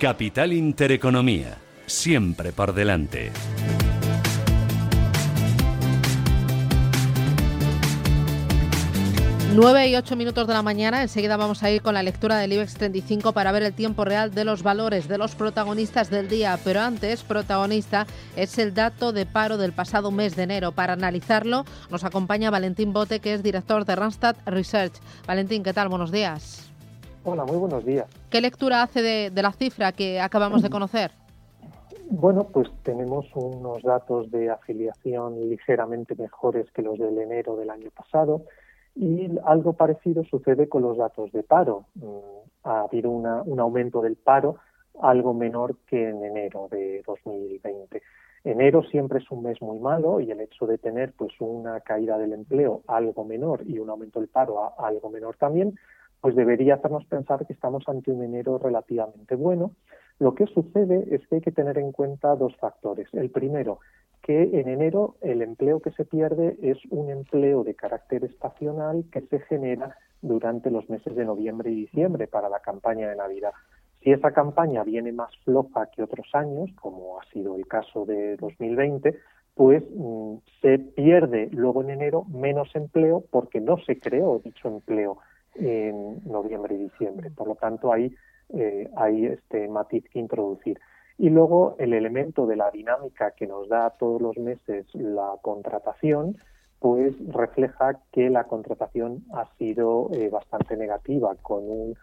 Capital Intereconomía, siempre por delante. 9 y 8 minutos de la mañana, enseguida vamos a ir con la lectura del IBEX 35 para ver el tiempo real de los valores de los protagonistas del día, pero antes, protagonista es el dato de paro del pasado mes de enero. Para analizarlo nos acompaña Valentín Bote, que es director de Randstad Research. Valentín, ¿qué tal? Buenos días. Hola, muy buenos días. ¿Qué lectura hace de, de la cifra que acabamos de conocer? Bueno, pues tenemos unos datos de afiliación ligeramente mejores que los del enero del año pasado y algo parecido sucede con los datos de paro. Mm, ha habido un aumento del paro algo menor que en enero de 2020. Enero siempre es un mes muy malo y el hecho de tener pues una caída del empleo algo menor y un aumento del paro algo menor también, pues debería hacernos pensar que estamos ante un enero relativamente bueno. Lo que sucede es que hay que tener en cuenta dos factores. El primero, que en enero el empleo que se pierde es un empleo de carácter estacional que se genera durante los meses de noviembre y diciembre para la campaña de Navidad. Si esa campaña viene más floja que otros años, como ha sido el caso de 2020, pues mm, se pierde luego en enero menos empleo porque no se creó dicho empleo en noviembre y diciembre. Por lo tanto, ahí eh, hay este matiz que introducir. Y luego el elemento de la dinámica que nos da todos los meses la contratación, pues refleja que la contratación ha sido eh, bastante negativa, con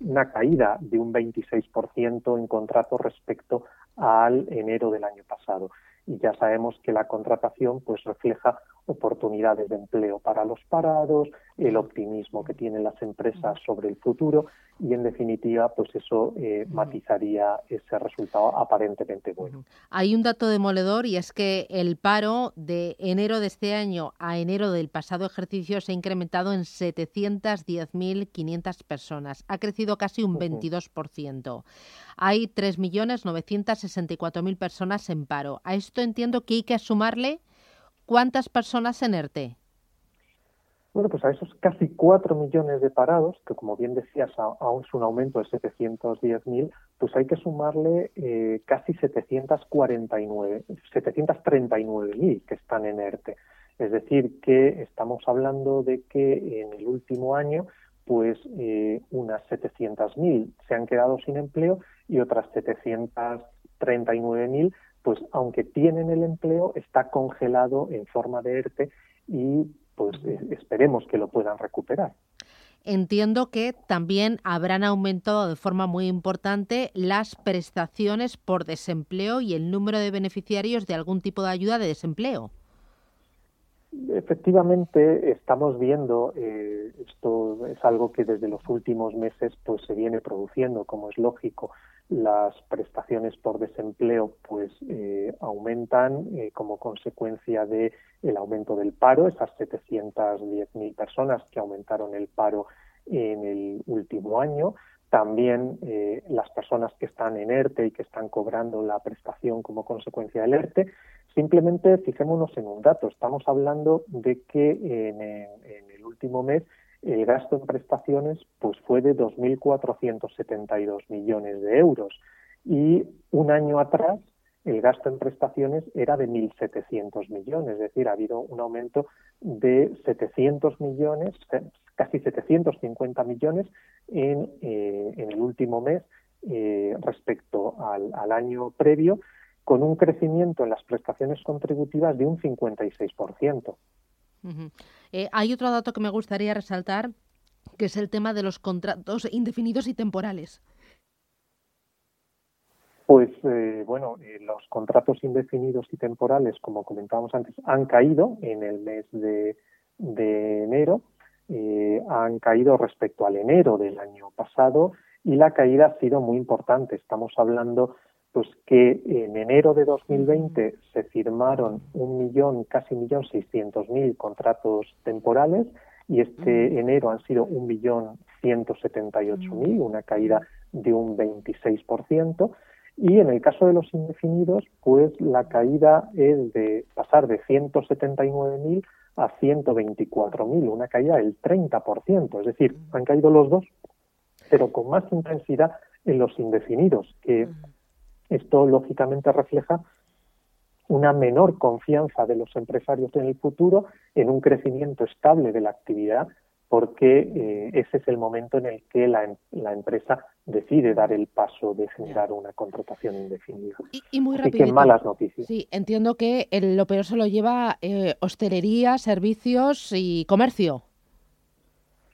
una caída de un 26% en contrato respecto al enero del año pasado. Y ya sabemos que la contratación pues refleja oportunidades de empleo para los parados, el optimismo que tienen las empresas sobre el futuro y en definitiva pues eso eh, matizaría ese resultado aparentemente bueno. Hay un dato demoledor y es que el paro de enero de este año a enero del pasado ejercicio se ha incrementado en 710.500 personas. Ha crecido casi un 22%. Hay 3.964.000 personas en paro. A esto entiendo que hay que sumarle ¿Cuántas personas en ERTE? Bueno, pues a esos casi cuatro millones de parados, que como bien decías, aún es un aumento de 710.000, pues hay que sumarle eh, casi 749, 739.000 que están en ERTE. Es decir, que estamos hablando de que en el último año, pues eh, unas 700.000 se han quedado sin empleo y otras 739.000 pues aunque tienen el empleo, está congelado en forma de ERTE y pues esperemos que lo puedan recuperar. Entiendo que también habrán aumentado de forma muy importante las prestaciones por desempleo y el número de beneficiarios de algún tipo de ayuda de desempleo. Efectivamente, estamos viendo, eh, esto es algo que desde los últimos meses pues se viene produciendo, como es lógico, las prestaciones por desempleo pues eh, aumentan eh, como consecuencia de el aumento del paro, esas 710.000 personas que aumentaron el paro en el último año. También las personas que están en ERTE y que están cobrando la prestación como consecuencia del ERTE. Simplemente fijémonos en un dato. Estamos hablando de que en, el último mes el gasto en prestaciones pues fue de 2.472 millones de euros. Y un año atrás el gasto en prestaciones era de 1.700 millones, es decir, ha habido un aumento de 700 millones, casi 750 millones en, eh, en el último mes eh, respecto al año previo, con un crecimiento en las prestaciones contributivas de un 56%. Eh, hay otro dato que me gustaría resaltar, que es el tema de los contratos indefinidos y temporales. Pues eh, bueno, eh, los contratos indefinidos y temporales, como comentábamos antes, han caído en el mes de, enero. eh, han caído respecto al enero del año pasado y la caída ha sido muy importante. Estamos hablando pues que en enero de 2020 se firmaron un millón, casi millón seiscientos mil contratos temporales y este enero han sido un millón ciento setenta y ocho mil, una caída de un 26%. Y en el caso de los indefinidos, pues la caída es de pasar de 179.000 a 124.000, una caída del 30%. Es decir, han caído los dos, pero con más intensidad en los indefinidos, que esto lógicamente refleja una menor confianza de los empresarios en el futuro, en un crecimiento estable de la actividad, porque eh, ese es el momento en el que la, em, la, empresa decide dar el paso de generar una contratación indefinida. Y, muy Así que malas noticias. Sí, entiendo que el, lo peor se lo lleva eh, hostelería, servicios y comercio.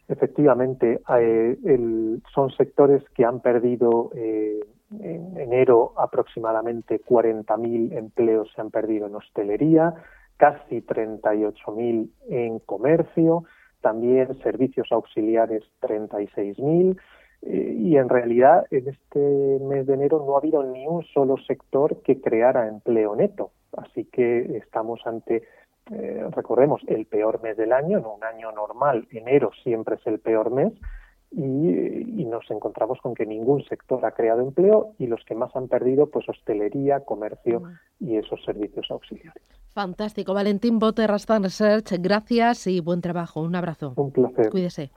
Efectivamente, eh, el, son sectores que han perdido eh, en enero aproximadamente 40.000 empleos se han perdido en hostelería, casi 38.000 en comercio, también servicios auxiliares 36.000 eh, y en realidad en este mes de enero no ha habido ni un solo sector que creara empleo neto. Así que estamos ante, eh, recordemos, el peor mes del año, en un año normal, enero siempre es el peor mes, y, nos encontramos con que ningún sector ha creado empleo y los que más han perdido, pues hostelería, comercio y esos servicios auxiliares. Fantástico. Valentín Bote, Rastan Research, gracias y buen trabajo. Un abrazo. Un placer. Cuídese.